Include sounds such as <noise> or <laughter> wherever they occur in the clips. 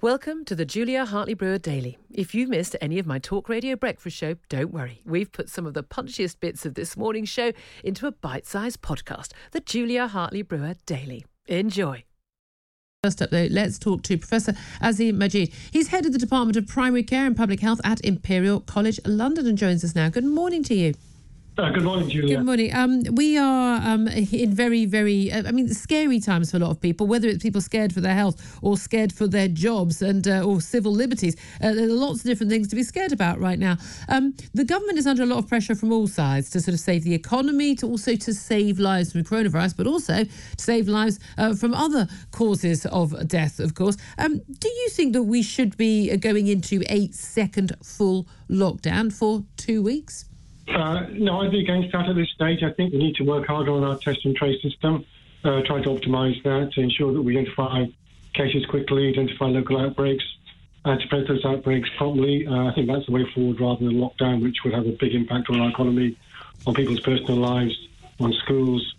Welcome to the Julia Hartley Brewer Daily. If you missed any of my talk radio breakfast show, don't worry. We've put some of the punchiest bits of this morning's show into a bite sized podcast, the Julia Hartley Brewer Daily. Enjoy. First up, though, let's talk to Professor Azeem Majeed. He's head of the Department of Primary Care and Public Health at Imperial College London and joins us now. Good morning to you. Uh, good morning, Julia. Good morning. Um, we are um, in very, very, uh, I mean, scary times for a lot of people, whether it's people scared for their health or scared for their jobs and uh, or civil liberties. Uh, there are lots of different things to be scared about right now. Um, the government is under a lot of pressure from all sides to sort of save the economy, to also to save lives from coronavirus, but also to save lives uh, from other causes of death, of course. Um, do you think that we should be going into a second full lockdown for two weeks? Uh, no, I'd be against that at this stage. I think we need to work harder on our test and trace system, uh, try to optimise that to ensure that we identify cases quickly, identify local outbreaks, and to spread those outbreaks promptly. Uh, I think that's the way forward rather than lockdown, which would have a big impact on our economy, on people's personal lives, on schools,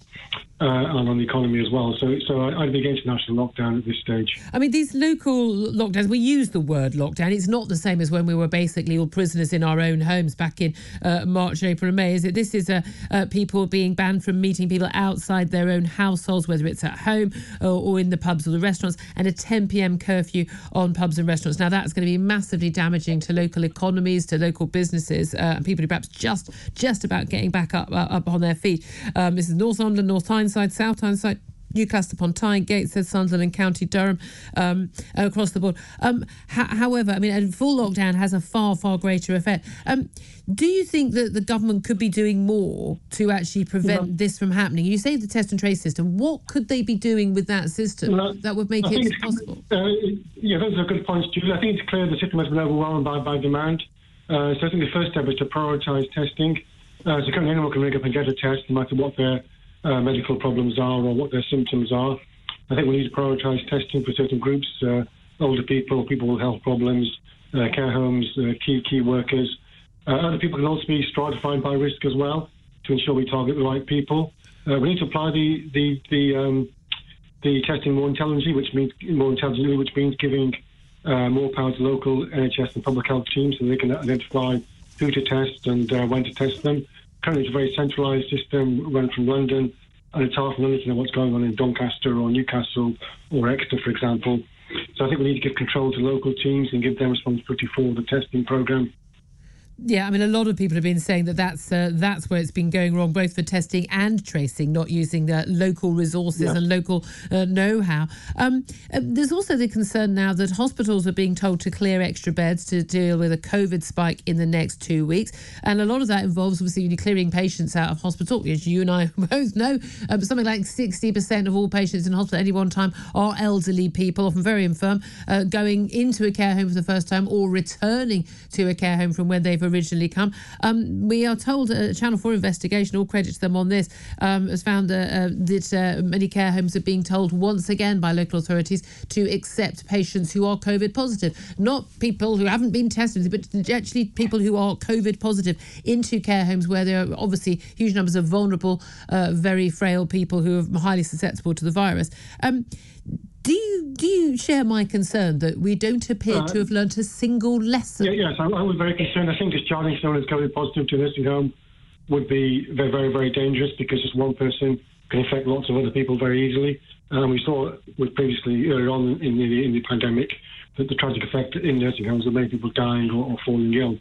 uh, and on the economy as well. So, so I'd be against national lockdown at this stage. I mean, these local lockdowns, we use the word lockdown. It's not the same as when we were basically all prisoners in our own homes back in uh, March, April, and May, is it? This is uh, uh, people being banned from meeting people outside their own households, whether it's at home or, or in the pubs or the restaurants, and a 10 pm curfew on pubs and restaurants. Now, that's going to be massively damaging to local economies, to local businesses, uh, and people who perhaps just just about getting back up uh, up on their feet. Um, this is Northumberland, North Tyneside, South Tyneside. Newcastle upon Tyne, Gateshead, Sunderland, and County Durham, um, across the board. Um, ha- however, I mean, a full lockdown has a far, far greater effect. Um, do you think that the government could be doing more to actually prevent No. this from happening? You say the test and trace system. What could they be doing with that system No, that would make I it possible? Uh, yeah, those are good points, Julia. I think it's clear the system has been overwhelmed by, by demand. Uh, so I think the first step is to prioritise testing. Uh, so currently anyone can ring up and get a test, no matter what their uh, medical problems are or what their symptoms are. I think we need to prioritise testing for certain groups, uh, older people, people with health problems, uh, care homes, uh, key key workers. Uh, other people can also be stratified by risk as well to ensure we target the right people. Uh, we need to apply the the the um, the testing more intelligently, which means more intelligently, which means giving more power to local NHS and public health teams so they can identify who to test and when to test them. Currently, it's a very centralised system run from London, and it's hard for London to know what's going on in Doncaster or Newcastle or Exeter, for example. So I think we need to give control to local teams and give them responsibility for the testing programme. Yeah, I mean, a lot of people have been saying that that's uh, that's where it's been going wrong, both for testing and tracing, not using the local resources Yeah. and local uh, know-how. Um, uh, there's also the concern now that hospitals are being told to clear extra beds to deal with a COVID spike in the next two weeks, and a lot of that involves obviously clearing patients out of hospital. As you and I <laughs> both know, um, something like 60% of all patients in hospital at any one time are elderly people, often very infirm, uh, going into a care home for the first time or returning to a care home from where they've originally come. Um, we are told uh, Channel 4 investigation, all credit to them on this, um, has found uh, uh, that uh, many care homes are being told once again by local authorities to accept patients who are COVID positive, not people who haven't been tested, but actually people who are COVID positive into care homes where there are obviously huge numbers of vulnerable, uh, very frail people who are highly susceptible to the virus. Um, do you do you share my concern that we don't appear to have learnt a single lesson? Yeah, yes, I, I was very concerned. I think discharging someone who's COVID positive to a nursing home would be very, very, very dangerous because just one person can infect lots of other people very easily. And we saw with previously earlier on in the, in the pandemic that the tragic effect in nursing homes of many people dying or, or falling ill.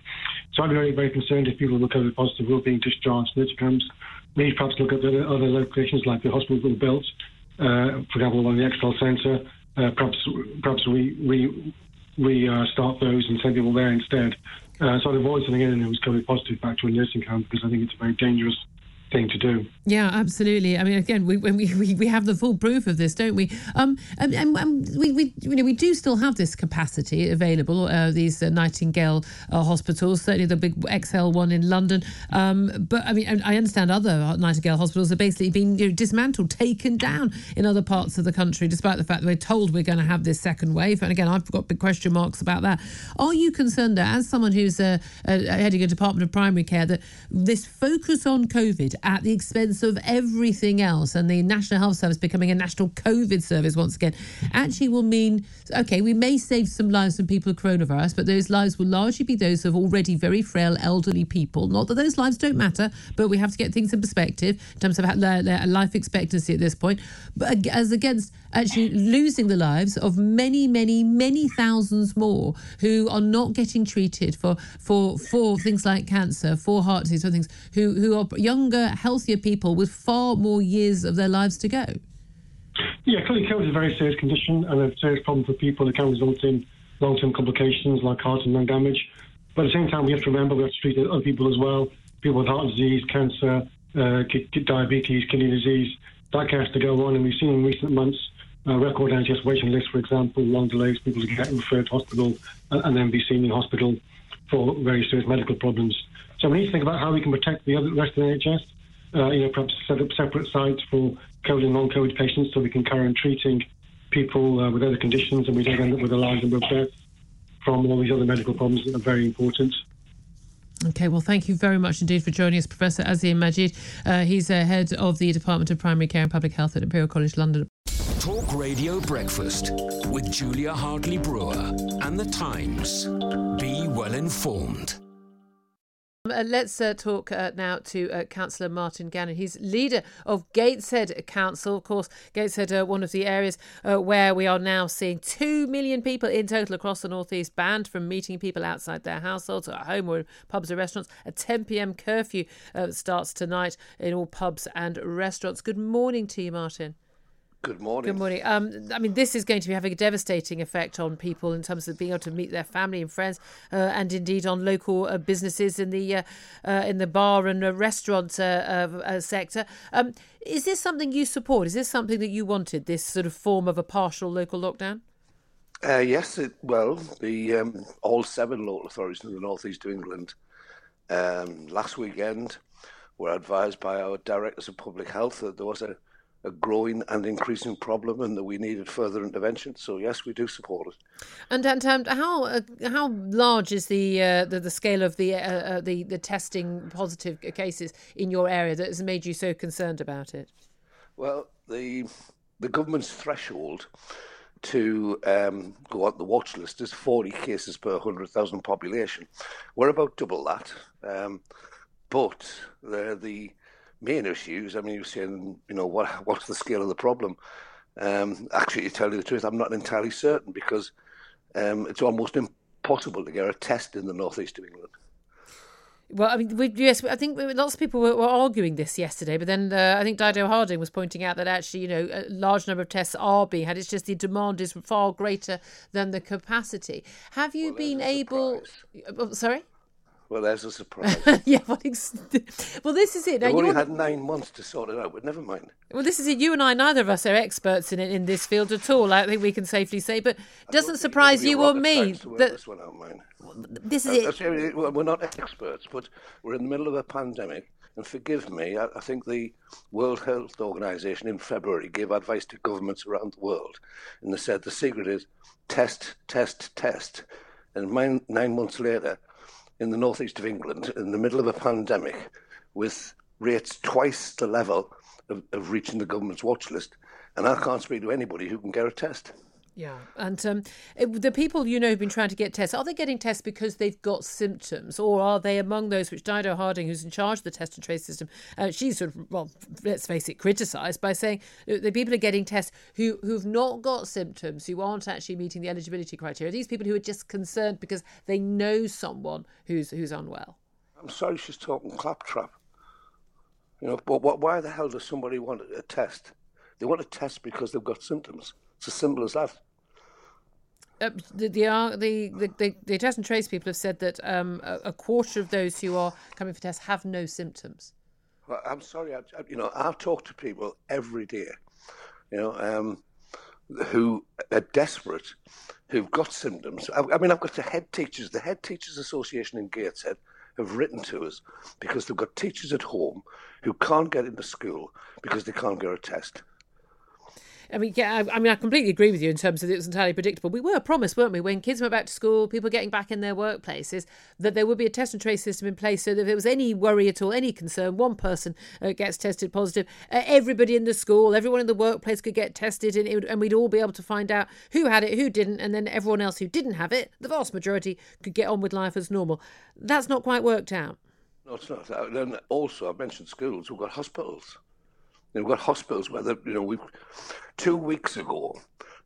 So I'm very, very concerned if people who are COVID positive will being discharged nursing homes. We need perhaps look at the other locations like the hospitals that were built, uh, for example, on the Excel Centre. Uh, perhaps perhaps we we we uh, start those and send people there instead. Uh, so I'd avoid sending anyone who's COVID positive back to a nursing home because I think it's a very dangerous thing to do. Yeah, absolutely. I mean, again, we we, we, have the full proof of this, don't we? Um, and, and, and we, we you know we do still have this capacity available. Uh, these uh, Nightingale uh, hospitals, certainly the big ExCeL one in London. Um, but I mean, I understand other Nightingale hospitals are basically being you know, dismantled, taken down in other parts of the country, despite the fact that we're told we're going to have this second wave. And again, I've got big question marks about that. Are you concerned, that, as someone who's uh, uh, heading a department of primary care, that this focus on COVID at the expense of everything else and the National Health Service becoming a national COVID service once again actually will mean okay, we may save some lives from people with coronavirus, but those lives will largely be those of already very frail elderly people. Not that those lives don't matter, but we have to get things in perspective in terms of life expectancy at this point. But as against actually losing the lives of many, many, many thousands more who are not getting treated for for for things like cancer, for heart disease, for things who who are younger, healthier people with far more years of their lives to go. Yeah, clearly COVID is a very serious condition and a serious problem for people. It can result in long-term complications like heart and lung damage. But at the same time, we have to remember we have to treat other people as well. People with heart disease, cancer, uh, diabetes, kidney disease. That has to go on. And we've seen in recent months uh, record NHS waiting lists, for example, long delays, people to get referred to hospital and, and then be seen in hospital for very serious medical problems. So we need to think about how we can protect the other rest of the NHS. Uh, you know, perhaps set up separate sites for COVID and non-COVID patients so we can carry on treating people uh, with other conditions and we don't end up with a large number of deaths from all these other medical problems that are very important. Okay, well, thank you very much indeed for joining us, Professor Azeem Majeed. Uh, he's uh, head of the Department of Primary Care and Public Health at Imperial College London. Talk Radio Breakfast with Julia Hartley Brewer and The Times. Be well informed. Uh, let's uh, talk uh, now to uh, Councillor Martin Gannon. He's leader of Gateshead Council. Of course, Gateshead, uh, one of the areas uh, where we are now seeing 2 million people in total across the Northeast banned from meeting people outside their households or at home or in pubs or restaurants. A 10 pm curfew starts tonight in all pubs and restaurants. Good morning to you, Martin. Good morning. Good morning. Um, I mean, this is going to be having a devastating effect on people in terms of being able to meet their family and friends, uh, and indeed on local uh, businesses in the uh, uh in the bar and restaurant uh, uh, sector. Um, is this something you support? Is this something that you wanted? This sort of form of a partial local lockdown? yes. It, well, the um, all seven local authorities in the northeast of England um, last weekend were advised by our directors of public health that there was a a growing and increasing problem and that we needed further intervention. So yes, we do support it. And and um, how uh, how large is the, uh, the the scale of the uh, uh, the the testing positive cases in your area that has made you so concerned about it? Well, the the government's threshold to um, go on the watch list is 40 cases per 100,000 population. We're about double that. Um, but the, the main issues. I mean, you're saying, you know, what <laughs> what's the scale of the problem? Um, actually, to tell you the truth, I'm not entirely certain because um, it's almost impossible to get a test in the northeast of England. Well, I mean, we, yes, I think lots of people were, were arguing this yesterday, but then uh, I think Dido Harding was pointing out that actually, you know, a large number of tests are being had. It's just the demand is far greater than the capacity. Have you well, been able? Oh, sorry. Well, there's a surprise. <laughs> yeah, well, well, this is it. We've only had nine months to sort it out, but never mind. Well, this is it. You and I, neither of us are experts in it in this field at all. I think we can safely say. But doesn't surprise you or me that this one out, mine. This is it. We're not experts, but we're in the middle of a pandemic. And forgive me, I, I think the World Health Organization in February gave advice to governments around the world, and they said the secret is test, test, test. And nine, nine months later, in the northeast of England in the middle of a pandemic with rates twice the level of, of reaching the government's watch list. And I can't speak to anybody who can get a test. Yeah, and um, it, the people you know who've been trying to get tests, are they getting tests because they've got symptoms, or are they among those which Dido Harding, who's in charge of the test and trace system, uh, she's sort of, well, let's face it, criticised by saying the people are getting tests who who've not got symptoms, who aren't actually meeting the eligibility criteria. These people who are just concerned because they know someone who's who's unwell. I'm sorry, she's talking claptrap. You know, but why the hell does somebody want a test? They want a test because they've got symptoms. It's as simple as that. Uh, the, the, the, the, the test and trace people have said that um, a, a, quarter of those who are coming for tests have no symptoms. Well, I'm sorry, I, you know, I've talked to people every day, you know, um, who are desperate, who've got symptoms. I, I, mean, I've got the head teachers, the Head Teachers Association in Gateshead have written to us because they've got teachers at home who can't get into school because they can't get a test. I mean, yeah, I, I, mean, I completely agree with you in terms of it was entirely predictable. We were promised, weren't we, when kids went back to school, people getting back in their workplaces, that there would be a test and trace system in place so that if there was any worry at all, any concern, one person uh, gets tested positive, uh, everybody in the school, everyone in the workplace could get tested, and, would, and we'd all be able to find out who had it, who didn't, and then everyone else who didn't have it, the vast majority, could get on with life as normal. That's not quite worked out. No, it's not. And also, I mentioned schools. We've got hospitals. We've got hospitals where, you know, we two weeks ago,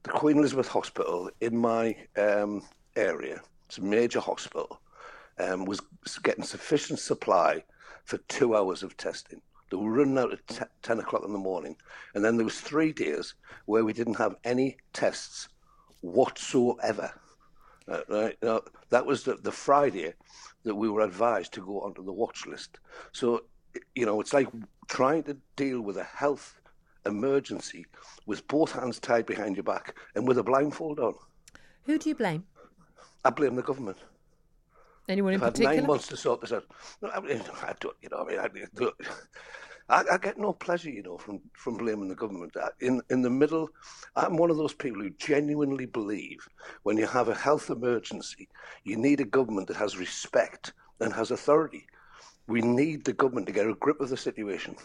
the Queen Elizabeth Hospital in my um, area, it's a major hospital, um, was getting sufficient supply for two hours of testing. They were running out at t- 10 o'clock in the morning. And then there was three days where we didn't have any tests whatsoever. Uh, right? Now, that was the, the Friday that we were advised to go onto the watch list. So, you know, it's like trying to deal with a health emergency with both hands tied behind your back and with a blindfold on. Who do you blame? I blame the government. Anyone in I've particular? Had nine months to sort this out. No, I, mean, <laughs> I don't, you know, I mean, I, I, I, get no pleasure, you know, from, from blaming the government. In in the middle, I'm one of those people who genuinely believe when you have a health emergency, you need a government that has respect and has authority. We need the government to get a grip of the situation.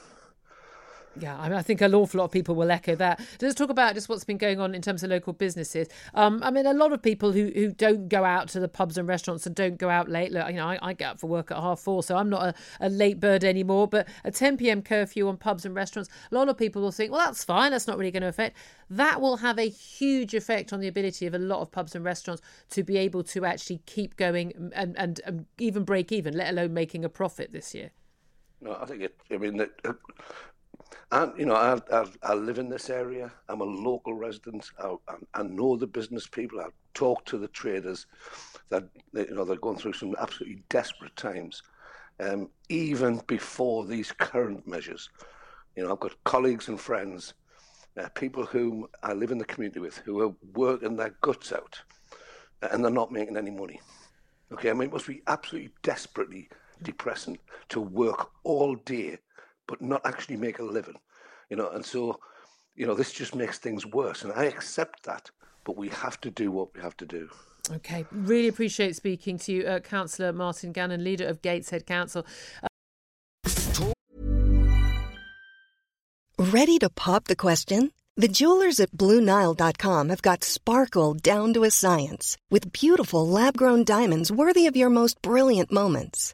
Yeah, I, mean, I think an awful lot of people will echo that. Let's talk about just what's been going on in terms of local businesses. Um, I mean, a lot of people who, who don't go out to the pubs and restaurants and don't go out late. Look, you know, I, I get up for work at half four, so I'm not a, a late bird anymore. But a 10 p.m. curfew on pubs and restaurants, a lot of people will think, well, that's fine. That's not really going to affect. That will have a huge effect on the ability of a lot of pubs and restaurants to be able to actually keep going and, and, and even break even, let alone making a profit this year. No, I think it. I mean, it, and you know, I, I, I, live in this area. I'm a local resident. I, I, know the business people. I talk to the traders. That you know, they're going through some absolutely desperate times. Um, even before these current measures, you know, I've got colleagues and friends, uh, people whom I live in the community with, who are working their guts out, and they're not making any money. Okay, I mean, it must be absolutely desperately depressing to work all day but not actually make a living, you know. And so, you know, this just makes things worse. And I accept that, but we have to do what we have to do. Okay, really appreciate speaking to you, uh, Councillor Martin Gannon, leader of Gateshead Council. Uh- Ready to pop the question? The jewelers at BlueNile.com have got sparkle down to a science with beautiful lab-grown diamonds worthy of your most brilliant moments.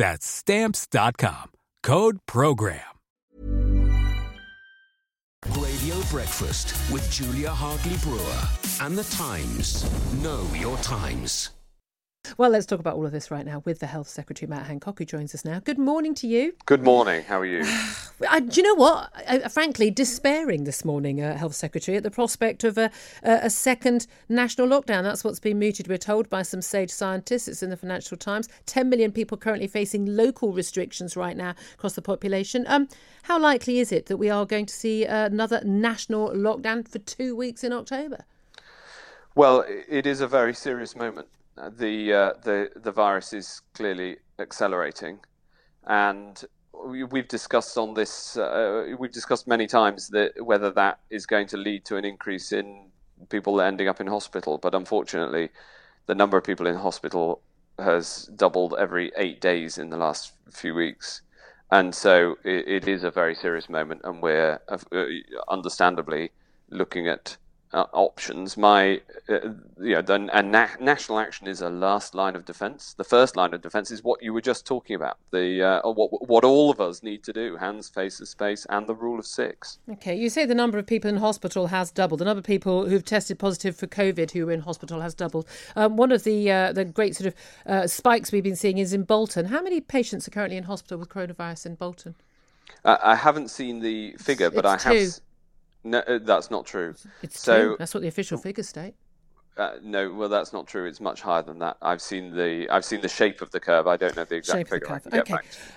That's Stamps.com. Code PROGRAM. Radio Breakfast with Julia Hartley Brewer and The Times. Know your times. Well, let's talk about all of this right now with the Health Secretary, Matt Hancock, who joins us now. Good morning to you. Good morning. How are you? <sighs> I, do you know what? I, frankly, despairing this morning, uh, Health Secretary, at the prospect of a, a, second national lockdown. That's what's been mooted, we're told, by some SAGE scientists. It's in the Financial Times. 10 million people currently facing local restrictions right now across the population. Um, how likely is it that we are going to see another national lockdown for two weeks in October? Well, it is a very serious moment the uh, the the virus is clearly accelerating, and we, have discussed on this. Uh, we've discussed many times that whether that is going to lead to an increase in people ending up in hospital. But unfortunately, the number of people in hospital has doubled every eight days in the last few weeks. And so it, it is a very serious moment, and we're uh, understandably looking at uh, options. My, uh, you know, the, and na- national action is a last line of defence. The first line of defence is what you were just talking about. The uh, what what all of us need to do: hands, faces, space, and the rule of six. Okay, you say the number of people in hospital has doubled. The number of people who've tested positive for COVID who are in hospital has doubled. Um, one of the uh, the great sort of uh, spikes we've been seeing is in Bolton. How many patients are currently in hospital with coronavirus in Bolton? Uh, I haven't seen the figure, it's but I two. No, uh, that's not true. It's so two. That's what the official figures state. Uh, no, well, that's not true. It's much higher than that. I've seen the I've seen the shape of the curve. I don't know the exact shape figure. Of the curve. Okay,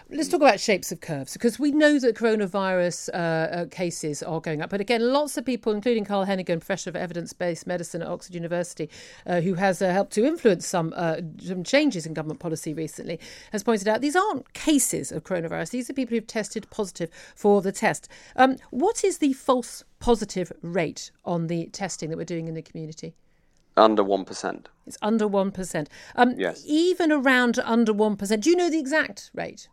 let's talk about shapes of curves because we know that coronavirus uh, uh, cases are going up. But again, lots of people, including Carl Heneghan, professor of evidence-based medicine at Oxford University, uh, who has uh, helped to influence some uh, some changes in government policy recently, has pointed out these aren't cases of coronavirus. These are people who've tested positive for the test. Um, what is the false positive rate on the testing that we're doing in the community? Under 1%. It's under 1%. Um, yes. Even around under 1%. Do you know the exact rate?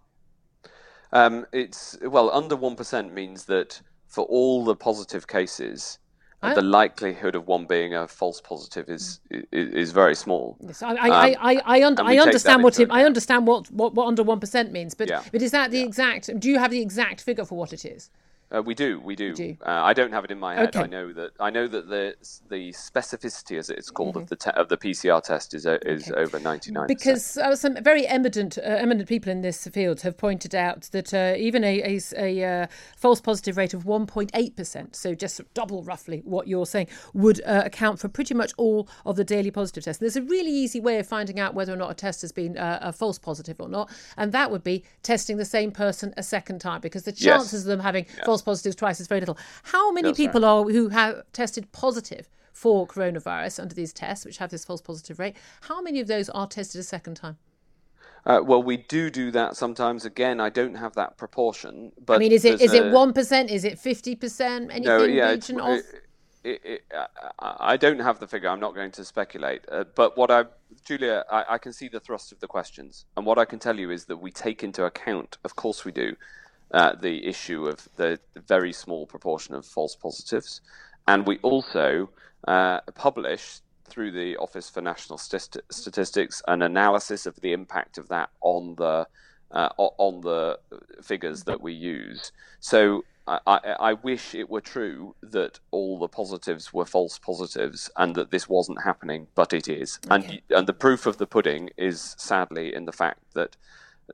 Um, it's well under one percent means that for all the positive cases, I, the likelihood of one being a false positive is is, is very small. Yes, I I, um, I, I, un- I understand what it, I understand what, what, what under one percent means, but yeah. but is that the yeah. exact? Do you have the exact figure for what it is? Uh, we do, we do. do. Uh, I don't have it in my head. Okay. I know that I know that the the specificity, as it's called, Mm-hmm. of the te- of the PCR test is uh, is over ninety nine. Because uh, some very eminent uh, eminent people in this field have pointed out that uh, even a a, a uh, false positive rate of one point eight percent, so just double roughly what you're saying, would uh, account for pretty much all of the daily positive tests. And there's a really easy way of finding out whether or not a test has been uh, a false positive or not, and that would be testing the same person a second time, because the chances Yes. of them having Yes. false positives twice is very little. How many That's people are who have tested positive for coronavirus under these tests, which have this false positive rate? How many of those are tested a second time? Uh, well, we do do that sometimes. Again, I don't have that proportion. But I mean, is it is it one percent? Is it fifty percent? Anything No, yeah, region of? it, it, it, I I don't have the figure. I'm not going to speculate. Uh, but what I, Julia, I, I can see the thrust of the questions, and what I can tell you is that we take into account, of course, we do, uh, the issue of the very small proportion of false positives, and we also uh, publish through the Office for National Stati- Statistics an analysis of the impact of that on the uh, on the figures that we use. So I, I, I wish it were true that all the positives were false positives and that this wasn't happening, but it is. And and the proof of the pudding is sadly in the fact that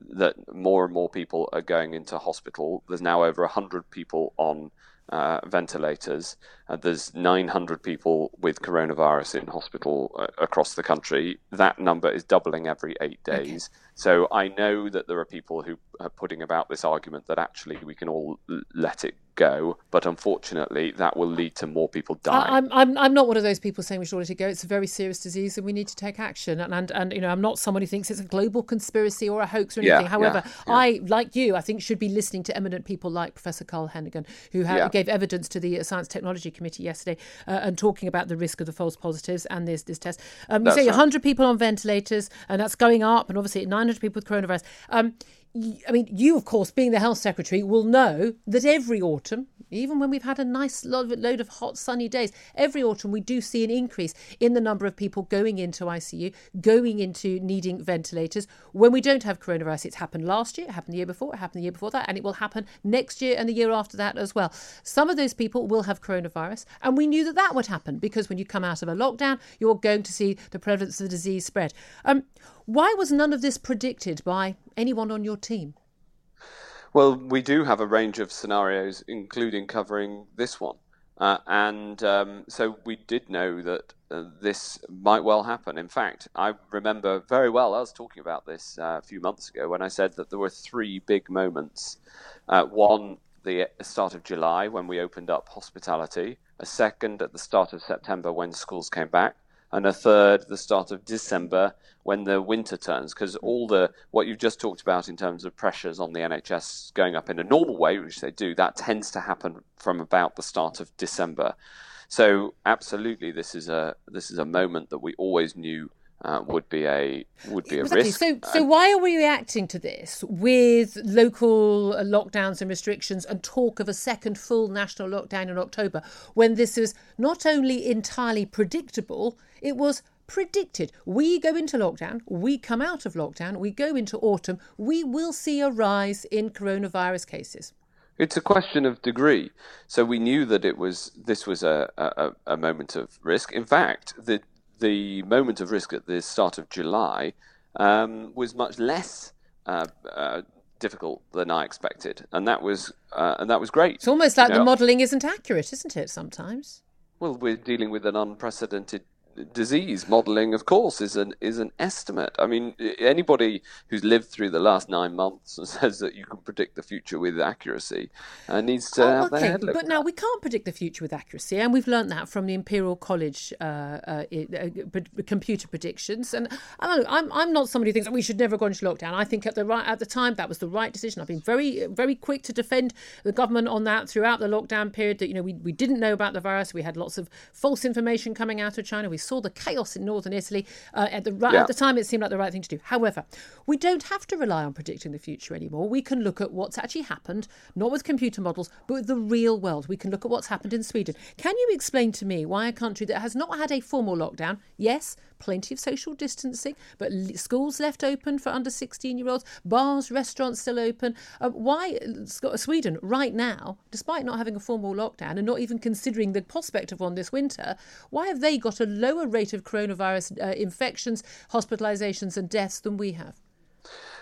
that more and more people are going into hospital. There's now over 100 people on uh, ventilators. Uh, there's 900 people with coronavirus in hospital uh, across the country. That number is doubling every eight days. So I know that there are people who are putting about this argument that actually we can all let it go, but unfortunately, that will lead to more people dying. I, I'm, I'm, I'm not one of those people saying we should let it go. It's a very serious disease and we need to take action. And, and, and you know, I'm not someone who thinks it's a global conspiracy or a hoax or anything. Yeah, However, yeah, yeah. I, like you, I think should be listening to eminent people like Professor Carl Heneghan, who ha- gave evidence to the Science Technology Committee yesterday uh, and talking about the risk of the false positives and this, this test. Um, you say right. 100 people on ventilators and that's going up, and obviously 900 people with coronavirus. Um, I mean, you, of course, being the health secretary, will know that every autumn, even when we've had a nice lo- load of hot, sunny days, every autumn we do see an increase in the number of people going into ICU, going into needing ventilators. When we don't have coronavirus, it's happened last year, it happened the year before, it happened the year before that, and it will happen next year and the year after that as well. Some of those people will have coronavirus, and we knew that that would happen because when you come out of a lockdown, you're going to see the prevalence of the disease spread. Um, why was none of this predicted by anyone on your team? Well, we do have a range of scenarios, including covering this one. Uh, and um, so we did know that uh, this might well happen. In fact, I remember very well, I was talking about this uh, a few months ago when I said that there were three big moments. Uh, one, the start of July when we opened up hospitality, a second at the start of September when schools came back, and a third the start of December when the winter turns because all the what you've just talked about in terms of pressures on the NHS going up in a normal way which they do that tends to happen from about the start of December. So absolutely this is a this is a moment that we always knew uh, would be a would be a Exactly. risk So, so why are we reacting to this with local uh, lockdowns and restrictions and talk of a second full national lockdown in October when this is not only entirely predictable, it was predicted. We go into lockdown, we come out of lockdown, we go into autumn, we will see a rise in coronavirus cases. It's a question of degree. So we knew that it was this was a, a, a moment of risk. In fact, the the moment of risk at the start of July um, was much less uh, uh, difficult than I expected, and that was uh, and that was great. It's almost like You the modelling isn't accurate, isn't it, sometimes? Well, we're dealing with an unprecedented disease. Modelling, of course, is an is an estimate. I mean, anybody who's lived through the last nine months and <laughs> says that you can predict the future with accuracy uh, needs to have their head looked but now we can't predict the future with accuracy, and we've learned that from the Imperial College uh, uh, uh, computer predictions. And I don't know, I'm I'm not somebody who thinks that we should never go into lockdown. I think at the right at the time that was the right decision. I've been very very quick to defend the government on that throughout the lockdown period. That you know we we didn't know about the virus. We had lots of false information coming out of China. We saw the chaos in northern Italy. Uh, at the right Yeah. at the time, it seemed like the right thing to do. However, we don't have to rely on predicting the future anymore. We can look at what's actually happened, not with computer models, but with the real world. We can look at what's happened in Sweden. Can you explain to me why a country that has not had a formal lockdown, yes, plenty of social distancing, but schools left open for under 16 year olds, bars, restaurants still open, uh, why Sweden right now, despite not having a formal lockdown and not even considering the prospect of one this winter, why have they got a lower rate of coronavirus uh, infections, hospitalizations, and deaths than we have?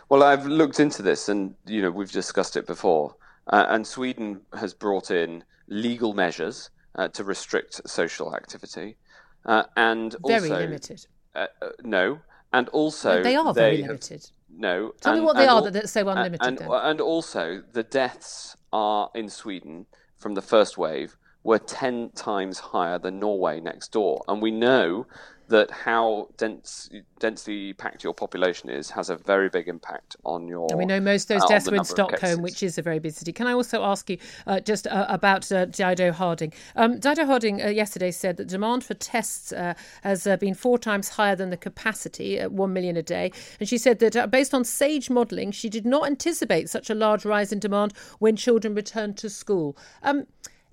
Well, I've looked into this, and you know we've discussed it before. Uh, and Sweden has brought in legal measures uh, to restrict social activity, uh, and Very also limited. Uh, uh, no, and also No, they are very have- limited. no, Tell me what they are al- that- that's so unlimited And, then. and also, the deaths are in Sweden from the first wave were ten times higher than Norway next door, and we know that how dense, densely packed your population is has a very big impact on your. And we know most of those uh, deaths were in Stockholm, which is a very busy city. Can I also ask you uh, just uh, about uh, Dido Harding? Um, Dido Harding uh, yesterday said that demand for tests uh, has uh, been four times higher than the capacity at one million a day. And she said that uh, based on SAGE modelling, she did not anticipate such a large rise in demand when children returned to school. Um,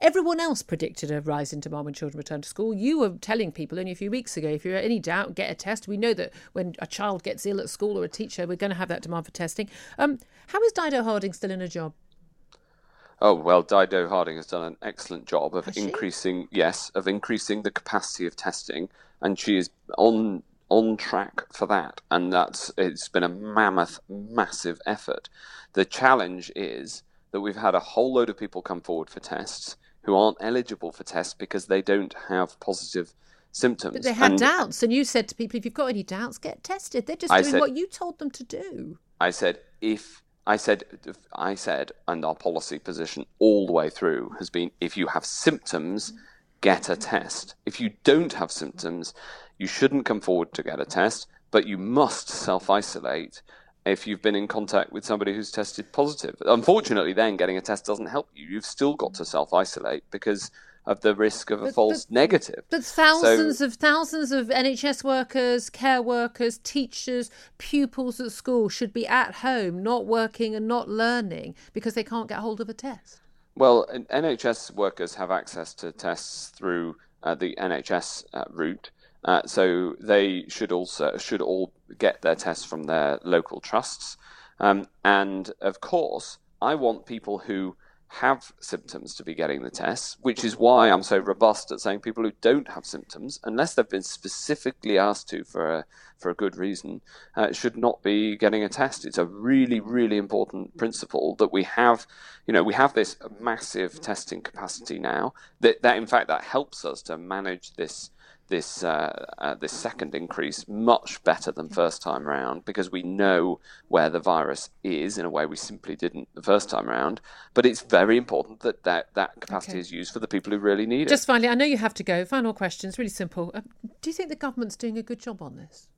Everyone else predicted a rise in demand when children return to school. You were telling people only a few weeks ago if you're any doubt, get a test. We know that when a child gets ill at school or a teacher, we're going to have that demand for testing. Um, how is Dido Harding still in a job? Oh well, Dido Harding has done an excellent job of Has she? increasing, yes, of increasing the capacity of testing, and she is on on track for that. And that's it's been a mammoth, massive effort. The challenge is that we've had a whole load of people come forward for tests who aren't eligible for tests because they don't have positive symptoms. But they had And doubts, and you said to people, if you've got any doubts, get tested. They're just I doing said- what you told them to do. I said, if I said, I said, and our policy position all the way through has been: if you have symptoms, get a test. If you don't have symptoms, you shouldn't come forward to get a test, but you must self isolate if you've been in contact with somebody who's tested positive. Unfortunately, then getting a test doesn't help you. You've still got to self isolate because of the risk of a But- false but- negative. But thousands So- of thousands of NHS workers, care workers, teachers, pupils at school should be at home, not working and not learning because they can't get hold of a test. Well, NHS workers have access to tests through uh, the NHS uh, route, uh, so they should also should all get their tests from their local trusts. Um, and of course, I want people who have symptoms to be getting the tests, which is why I'm so robust at saying people who don't have symptoms, unless they've been specifically asked to for a for a good reason, uh, should not be getting a test. It's a really, really important principle that we have. You know, we have this massive testing capacity now. That, that in fact, that helps us to manage this this uh, uh, this second increase much better than first time round because we know where the virus is in a way we simply didn't the first time round. But it's very important that that, that capacity Okay. is used for the people who really need Just it. Just finally, I know you have to go. Final question. It's really simple. Uh, do you think the government's doing a good job on this?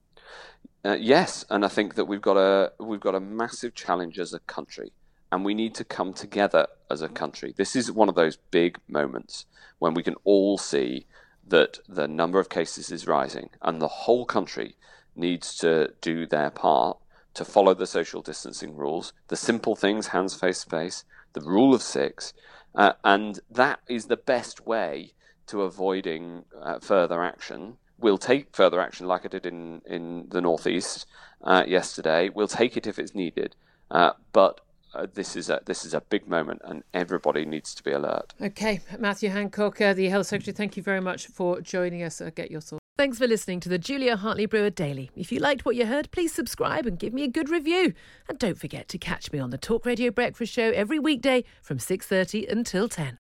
Uh, yes, and I think that we've got a we've got a massive challenge as a country, and we need to come together as a country. This is one of those big moments when we can all see that the number of cases is rising, and the whole country needs to do their part to follow the social distancing rules, the simple things, hands face to face, the rule of six, uh, and that is the best way to avoiding uh, further action. We'll take further action, like I did in in the northeast uh, yesterday. We'll take it if it's needed, uh, but uh, this is a this is a big moment, and everybody needs to be alert. Okay, Matthew Hancock, uh, the Health Secretary, thank you very much for joining us. Uh, get your thoughts. Thanks for listening to the Julia Hartley Brewer Daily. If you liked what you heard, please subscribe and give me a good review. And don't forget to catch me on the Talk Radio Breakfast Show every weekday from 6:30 until 10.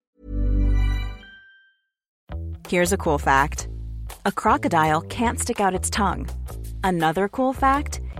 Here's a cool fact a crocodile can't stick out its tongue. Another cool fact